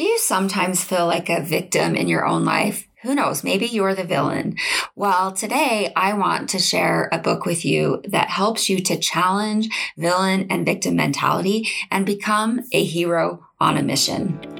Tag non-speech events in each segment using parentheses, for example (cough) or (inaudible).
Do you sometimes feel like a victim in your own life? Who knows? Maybe you're the villain. Well, today I want to share a book with you that helps you to challenge villain and victim mentality and become a hero on a mission.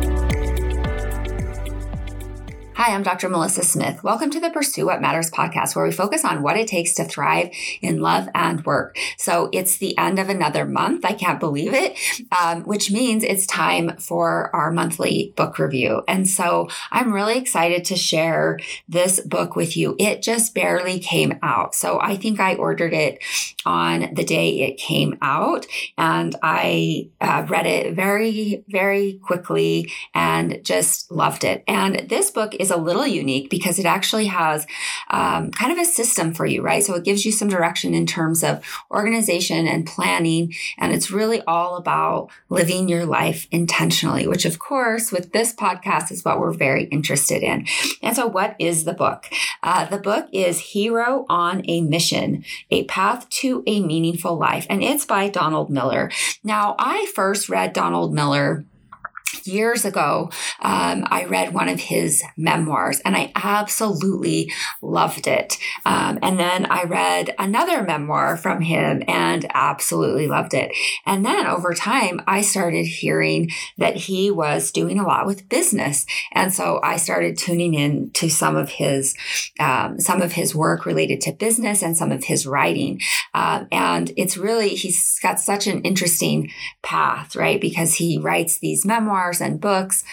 Hi, I'm Dr. Melissa Smith. Welcome to the Pursue What Matters podcast, where we focus on what it takes to thrive in love and work. So it's the end of another month. I can't believe it, um, which means it's time for our monthly book review. And so I'm really excited to share this book with you. It just barely came out. So I think I ordered it on the day it came out and I uh, read it very, very quickly and just loved it. And this book is a little unique because it actually has um, kind of a system for you, right? So it gives you some direction in terms of organization and planning. And it's really all about living your life intentionally, which, of course, with this podcast is what we're very interested in. And so, what is the book? Uh, the book is Hero on a Mission A Path to a Meaningful Life, and it's by Donald Miller. Now, I first read Donald Miller years ago, um, I read one of his memoirs and I absolutely loved it. Um, and then I read another memoir from him and absolutely loved it. And then over time, I started hearing that he was doing a lot with business. And so I started tuning in to some of his, um, some of his work related to business and some of his writing. Um, and it's really, he's got such an interesting path, right? Because he writes these memoirs and books.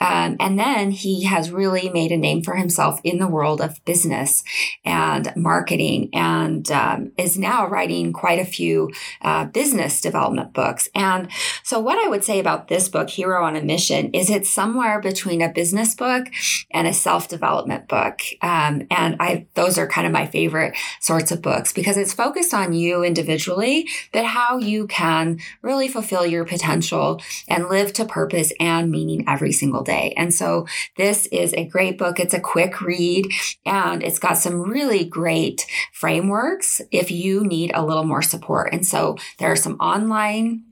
Um, and then he has really made a name for himself in the world of business and marketing and um, is now writing quite a few uh, business development books. And so, what I would say about this book, Hero on a Mission, is it's somewhere between a business book and a self development book. Um, and I, those are kind of my favorite sorts of books because it's focused on you individually, but how you can really fulfill your potential and live to purpose and meaning every single day. And so this is a great book. It's a quick read and it's got some really great frameworks if you need a little more support. And so there are some online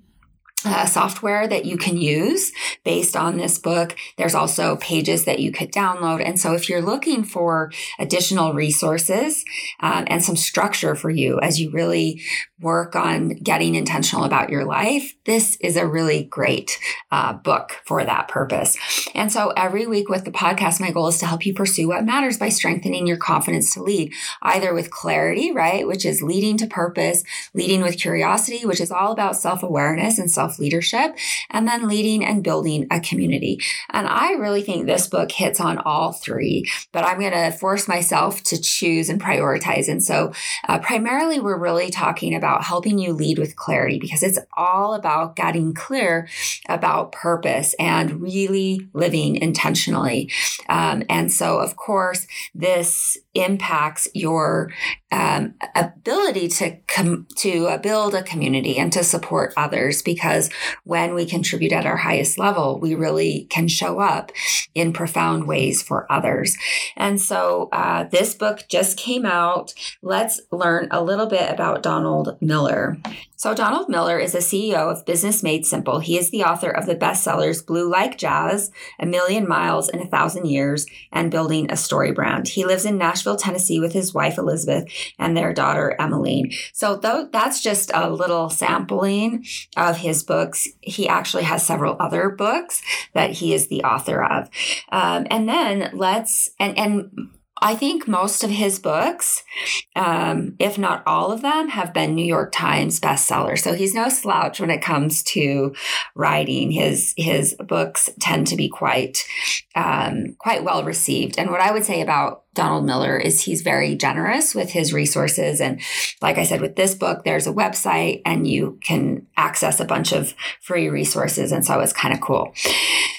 uh, software that you can use based on this book. There's also pages that you could download. And so if you're looking for additional resources um, and some structure for you as you really work on getting intentional about your life, this is a really great uh, book for that purpose. And so every week with the podcast, my goal is to help you pursue what matters by strengthening your confidence to lead, either with clarity, right, which is leading to purpose, leading with curiosity, which is all about self awareness and self leadership, and then leading and building a community. And I really think this book hits on all three, but I'm going to force myself to choose and prioritize. And so, uh, primarily, we're really talking about helping you lead with clarity because it's all about getting clear about purpose and really living intentionally. Um, and so, of course, this impacts your um, ability to com- to uh, build a community and to support others because when we contribute at our highest level, we really can show up in profound ways for others. And so uh, this book just came out. Let's learn a little bit about Donald Miller. So, Donald Miller is the CEO of Business Made Simple. He is the author of the bestsellers Blue Like Jazz, A Million Miles in a Thousand Years, and Building a Story Brand. He lives in Nashville, Tennessee with his wife Elizabeth and their daughter Emmeline. So, though that's just a little sampling of his books, he actually has several other books that he is the author of. Um, and then let's, and, and I think most of his books, um, if not all of them, have been New York Times bestsellers. So he's no slouch when it comes to writing. His his books tend to be quite um, quite well received. And what I would say about Donald Miller is he's very generous with his resources. And like I said, with this book, there's a website and you can access a bunch of free resources. And so it's kind of cool.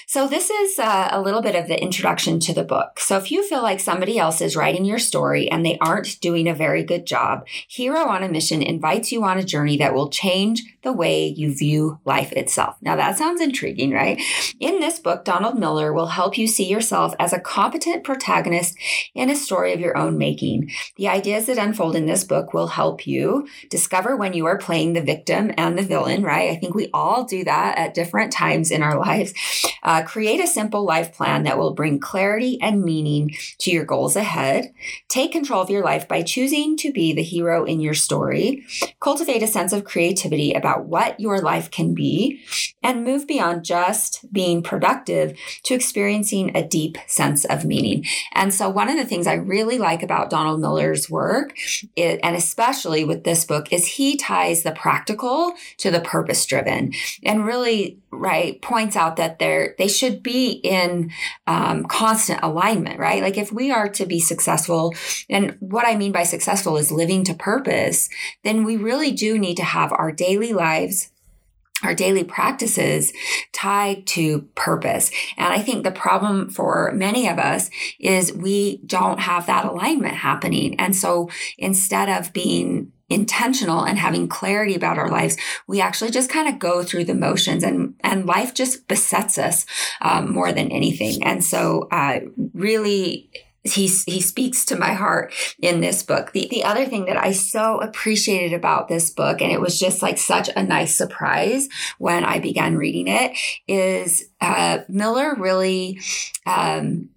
So, this is uh, a little bit of the introduction to the book. So, if you feel like somebody else is writing your story and they aren't doing a very good job, Hero on a Mission invites you on a journey that will change the way you view life itself. Now, that sounds intriguing, right? In this book, Donald Miller will help you see yourself as a competent protagonist in a story of your own making. The ideas that unfold in this book will help you discover when you are playing the victim and the villain, right? I think we all do that at different times in our (laughs) lives. Uh, Uh, create a simple life plan that will bring clarity and meaning to your goals ahead. Take control of your life by choosing to be the hero in your story. Cultivate a sense of creativity about about what your life can be and move beyond just being productive to experiencing a deep sense of meaning. And so, one of the things I really like about Donald Miller's work, is, and especially with this book, is he ties the practical to the purpose driven and really right points out that they're they should be in um, constant alignment right like if we are to be successful and what i mean by successful is living to purpose then we really do need to have our daily lives our daily practices tied to purpose. And I think the problem for many of us is we don't have that alignment happening. And so instead of being intentional and having clarity about our lives, we actually just kind of go through the motions and, and life just besets us um, more than anything. And so, uh, really, he, he speaks to my heart in this book. The, the other thing that I so appreciated about this book, and it was just like such a nice surprise when I began reading it, is uh, Miller really um,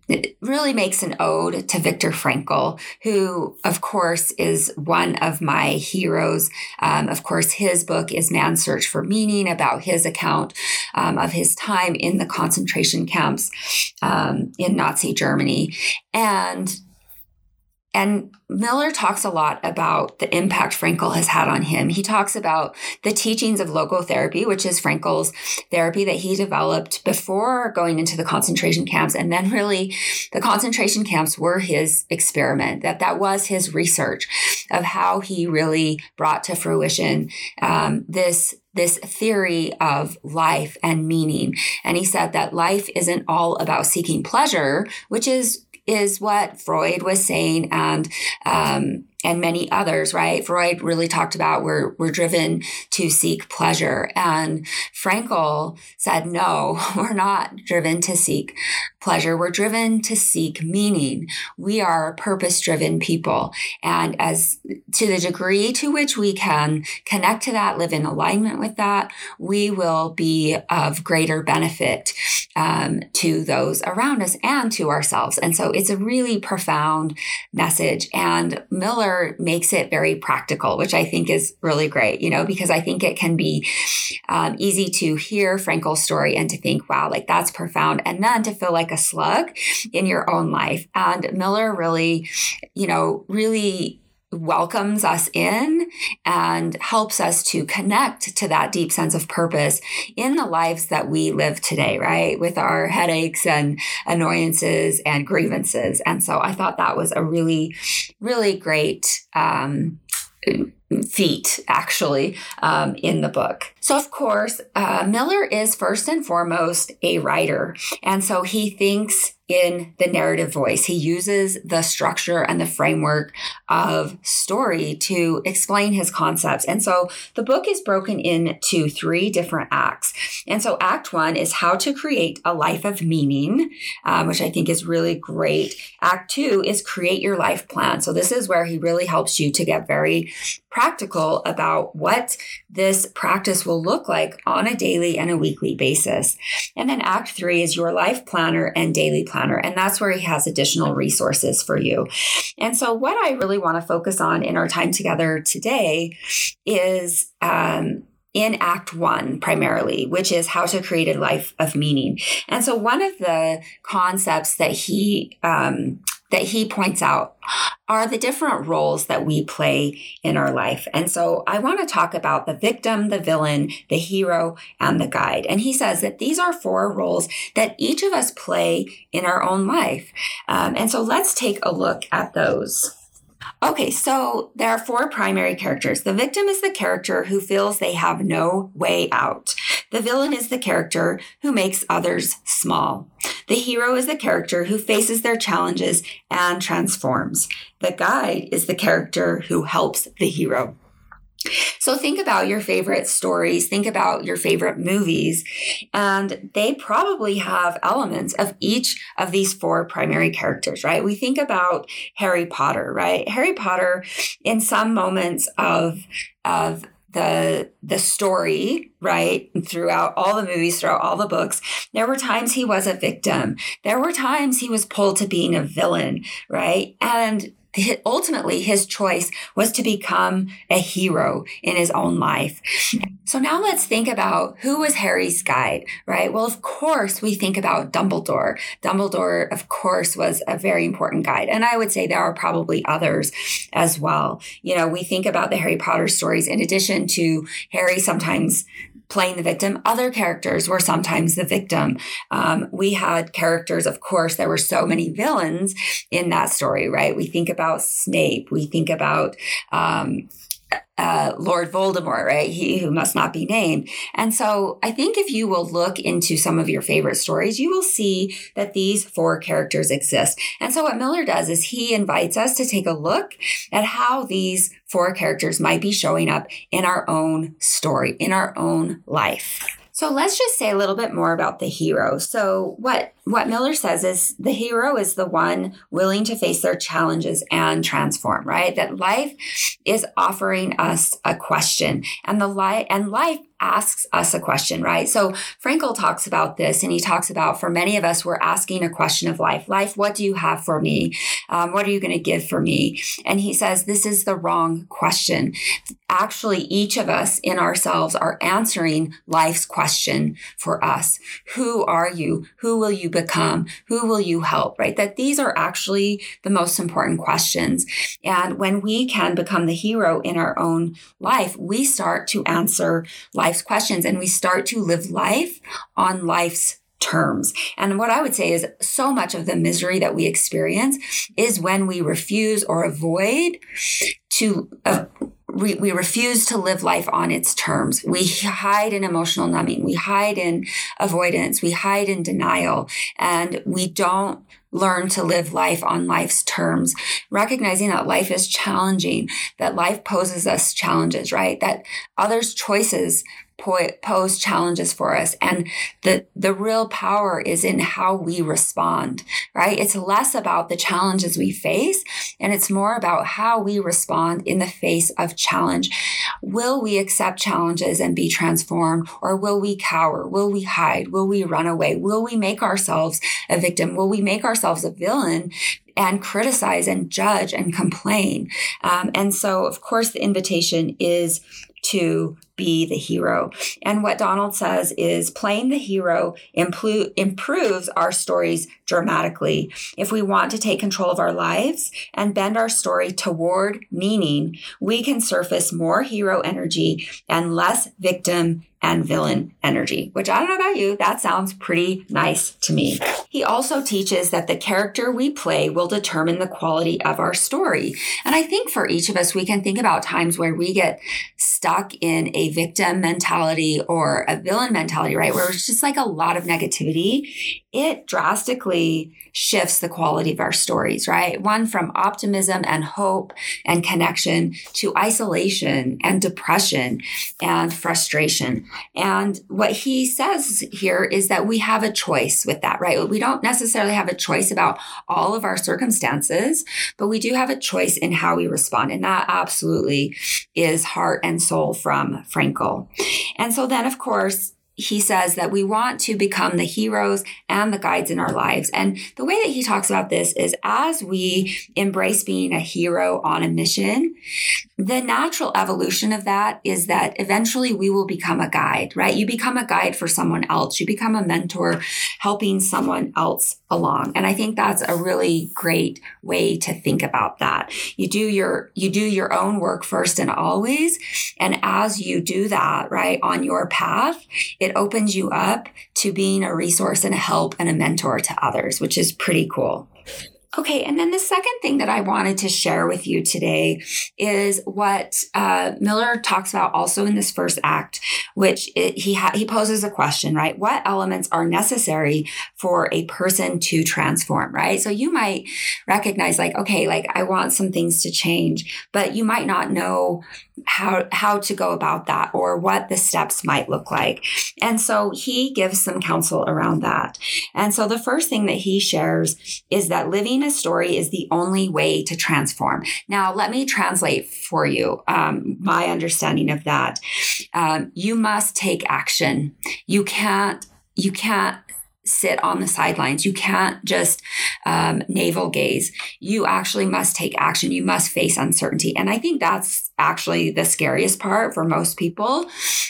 really makes an ode to Viktor Frankl, who, of course, is one of my heroes. Um, of course, his book is Man's Search for Meaning, about his account um, of his time in the concentration camps um, in Nazi Germany. And and Miller talks a lot about the impact Frankl has had on him. He talks about the teachings of logotherapy, which is Frankl's therapy that he developed before going into the concentration camps. And then really the concentration camps were his experiment, that that was his research of how he really brought to fruition um, this this theory of life and meaning. And he said that life isn't all about seeking pleasure, which is is what Freud was saying and um, and many others, right? Freud really talked about we're, we're driven to seek pleasure. And Frankl said, no, (laughs) we're not driven to seek pleasure. We're driven to seek meaning. We are purpose driven people. And as to the degree to which we can connect to that, live in alignment with that, we will be of greater benefit um, to those around us and to ourselves. And so it's a really profound message. And Miller makes it very practical, which I think is really great, you know, because I think it can be um, easy to hear Frankl's story and to think, wow, like that's profound. And then to feel like a slug in your own life. And Miller really, you know, really welcomes us in and helps us to connect to that deep sense of purpose in the lives that we live today, right? With our headaches and annoyances and grievances. And so I thought that was a really, really great um, feat actually um, in the book. So, of course, uh, Miller is first and foremost a writer. And so he thinks in the narrative voice. He uses the structure and the framework of story to explain his concepts. And so the book is broken into three different acts. And so Act One is how to create a life of meaning, um, which I think is really great. Act Two is create your life plan. So this is where he really helps you to get very practical about what this practice will look like on a daily and a weekly basis. And then Act Three is your life planner and daily planner. And that's where he has additional resources for you. And so, what I really want to focus on in our time together today is um, in Act One primarily, which is how to create a life of meaning. And so, one of the concepts that he um, that he points out are the different roles that we play in our life. And so I want to talk about the victim, the villain, the hero, and the guide. And he says that these are four roles that each of us play in our own life. Um, and so let's take a look at those. Okay, so there are four primary characters. The victim is the character who feels they have no way out. The villain is the character who makes others small. The hero is the character who faces their challenges and transforms. The guide is the character who helps the hero. So think about your favorite stories, think about your favorite movies, and they probably have elements of each of these four primary characters, right? We think about Harry Potter, right? Harry Potter in some moments of of the the story right throughout all the movies throughout all the books there were times he was a victim there were times he was pulled to being a villain right and ultimately his choice was to become a hero in his own life. So now let's think about who was Harry's guide, right? Well, of course, we think about Dumbledore. Dumbledore, of course, was a very important guide. And I would say there are probably others as well. You know, we think about the Harry Potter stories in addition to Harry sometimes playing the victim. Other characters were sometimes the victim. Um, we had characters, of course, there were so many villains in that story, right? We think about Snape. We think about, um, uh, Lord Voldemort, right? He who must not be named. And so I think if you will look into some of your favorite stories, you will see that these four characters exist. And so what Miller does is he invites us to take a look at how these four characters might be showing up in our own story, in our own life. So let's just say a little bit more about the hero. So what what Miller says is the hero is the one willing to face their challenges and transform, right? That life is offering us a question and the life and life asks us a question, right? So Frankl talks about this and he talks about for many of us, we're asking a question of life. Life, what do you have for me? Um, what are you going to give for me? And he says, this is the wrong question. Actually, each of us in ourselves are answering life's question for us. Who are you? Who will you become? Who will you help? Right? That these are actually the most important questions. And when we can become the hero in our own life, we start to answer life life's questions and we start to live life on life's terms. And what I would say is so much of the misery that we experience is when we refuse or avoid to uh, we, we refuse to live life on its terms. We hide in emotional numbing. We hide in avoidance. We hide in denial and we don't learn to live life on life's terms, recognizing that life is challenging, that life poses us challenges, right? That others' choices pose challenges for us. And the the real power is in how we respond right? It's less about the challenges we face and it's more about how we respond in the face of challenge. Will we accept challenges and be transformed or will we cower? Will we hide? Will we run away? Will we make ourselves a victim? Will we make ourselves a villain and criticize and judge and complain? Um, and so of course the invitation is to be the hero. And what Donald says is playing the hero improves our stories dramatically. If we want to take control of our lives and bend our story toward meaning, we can surface more hero energy and less victim and villain energy, which I don't know about you, that sounds pretty nice to me. He also teaches that the character we play will determine the quality of our story. And I think for each of us, we can think about times where we get stuck in a victim mentality or a villain mentality, right? Where it's just like a lot of negativity. It drastically shifts the quality of our stories, right? One from optimism and hope and connection to isolation and depression and frustration. And what he says here is that we have a choice with that, right? We don't necessarily have a choice about all of our circumstances, but we do have a choice in how we respond. And that absolutely is heart and soul from Frankl. And so then, of course, he says that we want to become the heroes and the guides in our lives. And the way that he talks about this is as we embrace being a hero on a mission, the natural evolution of that is that eventually we will become a guide, right? You become a guide for someone else. You become a mentor helping someone else along. And I think that's a really great way to think about that. You do your, you do your own work first and always. And as you do that, right, on your path, it opens you up to being a resource and a help and a mentor to others, which is pretty cool. Okay, and then the second thing that I wanted to share with you today is what uh, Miller talks about also in this first act, which it, he ha- he poses a question, right? What elements are necessary for a person to transform, right? So you might recognize, like, okay, like I want some things to change, but you might not know how how to go about that or what the steps might look like. And so he gives some counsel around that. And so the first thing that he shares is that living a story is the only way to transform. Now, let me translate for you um, my understanding of that. Um, you must take action. You can't you can't sit on the sidelines. You can't just um, navel gaze. You actually must take action. You must face uncertainty. And I think that's actually the scariest part for most people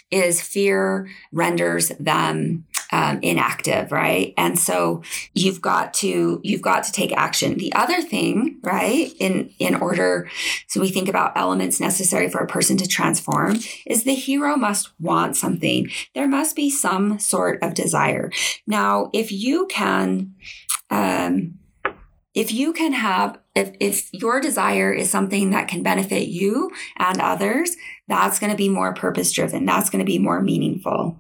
is fear renders them um, inactive, right? And so you've got to you've got to take action. The other thing, right, in in order, so we think about elements necessary for a person to transform, is the hero must want something. There must be some sort of desire. Now, if you can. Um, if you can have if, if your desire is something that can benefit you and others that's going to be more purpose driven that's going to be more meaningful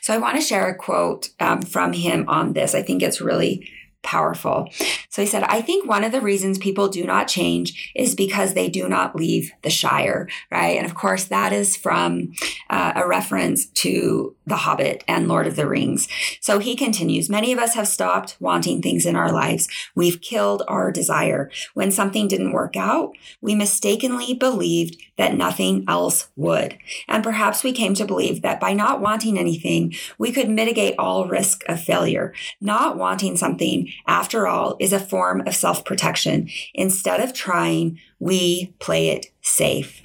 so I want to share a quote um, from him on this. I think it's really powerful. So he said, I think one of the reasons people do not change is because they do not leave the Shire, right? And of course, that is from uh, a reference to The Hobbit and Lord of the Rings. So he continues, many of us have stopped wanting things in our lives. We've killed our desire. When something didn't work out, we mistakenly believed that nothing else would. And perhaps we came to believe that by not wanting anything, we could mitigate all risk of failure. Not wanting something after all, is a form of self protection. Instead of trying, we play it safe.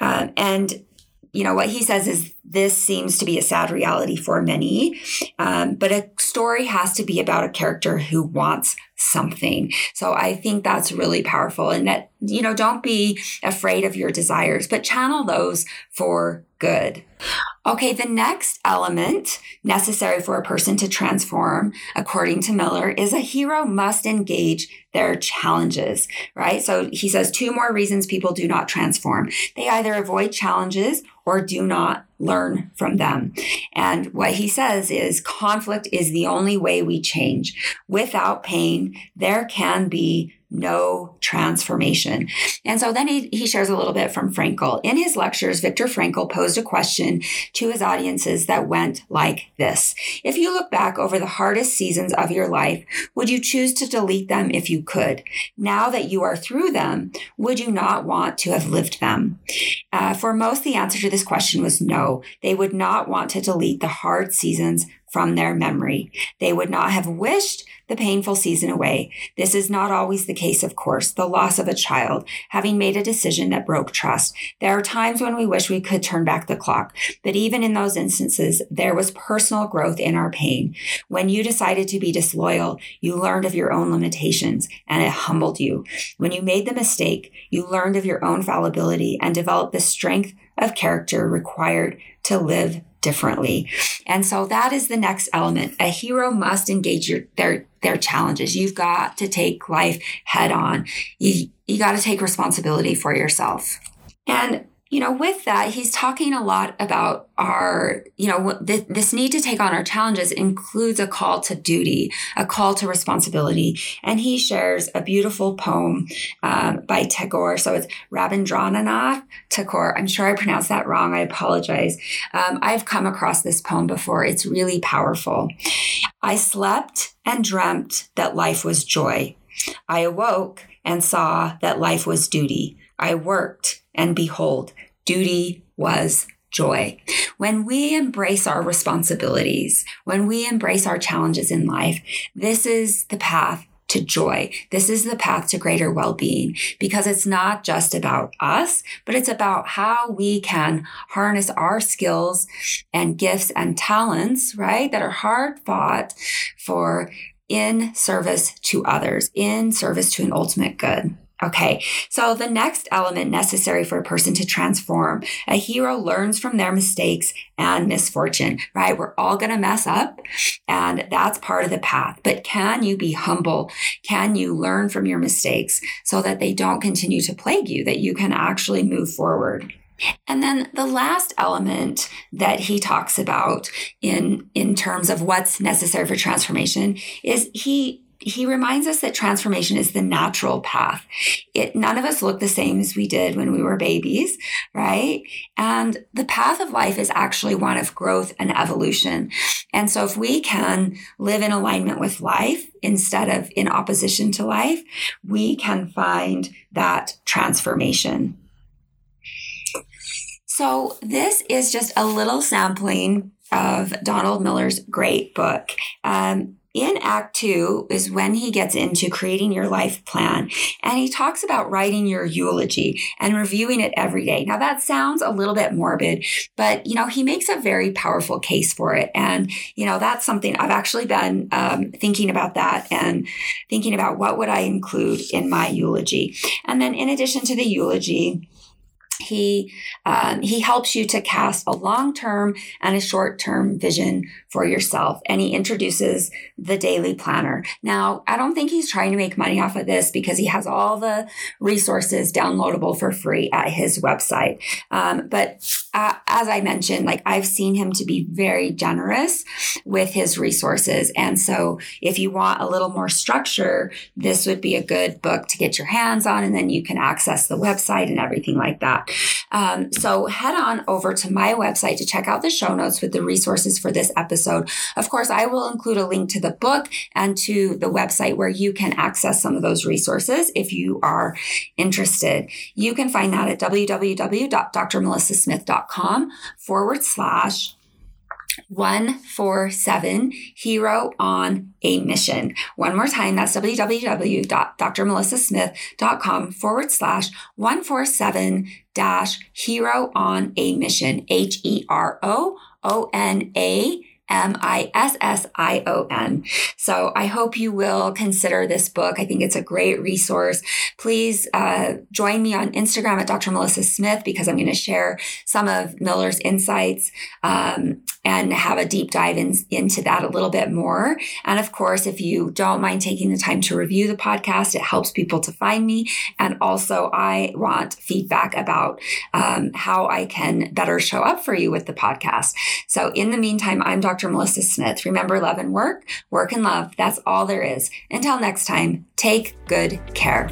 Um, and you know what he says is this seems to be a sad reality for many um, but a story has to be about a character who wants something so i think that's really powerful and that you know don't be afraid of your desires but channel those for good Okay, the next element necessary for a person to transform, according to Miller, is a hero must engage their challenges, right? So he says two more reasons people do not transform. They either avoid challenges or do not learn from them. And what he says is conflict is the only way we change. Without pain, there can be no transformation. And so then he, he shares a little bit from Frankl. In his lectures, Viktor Frankl posed a question to his audiences that went like this If you look back over the hardest seasons of your life, would you choose to delete them if you could? Now that you are through them, would you not want to have lived them? Uh, for most, the answer to this question was no. They would not want to delete the hard seasons from their memory. They would not have wished the painful season away. This is not always the case, of course, the loss of a child, having made a decision that broke trust. There are times when we wish we could turn back the clock, but even in those instances, there was personal growth in our pain. When you decided to be disloyal, you learned of your own limitations and it humbled you. When you made the mistake, you learned of your own fallibility and developed the strength of character required to live differently. And so that is the next element. A hero must engage your, their, their challenges. You've got to take life head on. You, you got to take responsibility for yourself. And you know, with that, he's talking a lot about our, you know, th- this need to take on our challenges includes a call to duty, a call to responsibility. And he shares a beautiful poem um, by Tagore. So it's Rabindranath Tagore. I'm sure I pronounced that wrong. I apologize. Um, I've come across this poem before. It's really powerful. I slept and dreamt that life was joy. I awoke and saw that life was duty. I worked and behold, duty was joy. When we embrace our responsibilities, when we embrace our challenges in life, this is the path to joy. This is the path to greater well being because it's not just about us, but it's about how we can harness our skills and gifts and talents, right, that are hard fought for in service to others, in service to an ultimate good. Okay, so the next element necessary for a person to transform, a hero learns from their mistakes and misfortune, right? We're all going to mess up, and that's part of the path. But can you be humble? Can you learn from your mistakes so that they don't continue to plague you, that you can actually move forward? And then the last element that he talks about in, in terms of what's necessary for transformation is he he reminds us that transformation is the natural path. It, none of us look the same as we did when we were babies, right? And the path of life is actually one of growth and evolution. And so if we can live in alignment with life instead of in opposition to life, we can find that transformation. So this is just a little sampling of Donald Miller's great book. Um, in Act Two is when he gets into creating your life plan and he talks about writing your eulogy and reviewing it every day. Now that sounds a little bit morbid, but you know, he makes a very powerful case for it. And, you know, that's something I've actually been um, thinking about that and thinking about what would I include in my eulogy. And then in addition to the eulogy, he um, he helps you to cast a long term and a short term vision for yourself and he introduces the daily planner. Now i don't think he's trying to make money off of this because he has all the resources downloadable for free at his website. Um, but uh, as i mentioned like i've seen him to be very generous with his resources. And so if you want a little more structure this would be a good book to get your hands on and then you can access the website and everything like that um, so head on over to my website to check out the show notes with the resources for this episode. Of course, I will include a link to the book and to the website where you can access some of those resources if you are interested. You can find that at www.drmelissasmith.com forward slash 147 Hero on a Mission. One more time, that's www.drmelissasmith.com forward slash 147 dash Hero on a Mission. H E R O O N A M I S S I O N. So I hope you will consider this book. I think it's a great resource. Please uh, join me on Instagram at Dr. Melissa Smith because I'm going to share some of Miller's insights um, and have a deep dive in, into that a little bit more. And of course, if you don't mind taking the time to review the podcast, it helps people to find me. And also, I want feedback about um, how I can better show up for you with the podcast. So in the meantime, I'm Dr. Dr. Melissa Smith. Remember, love and work, work and love. That's all there is. Until next time, take good care.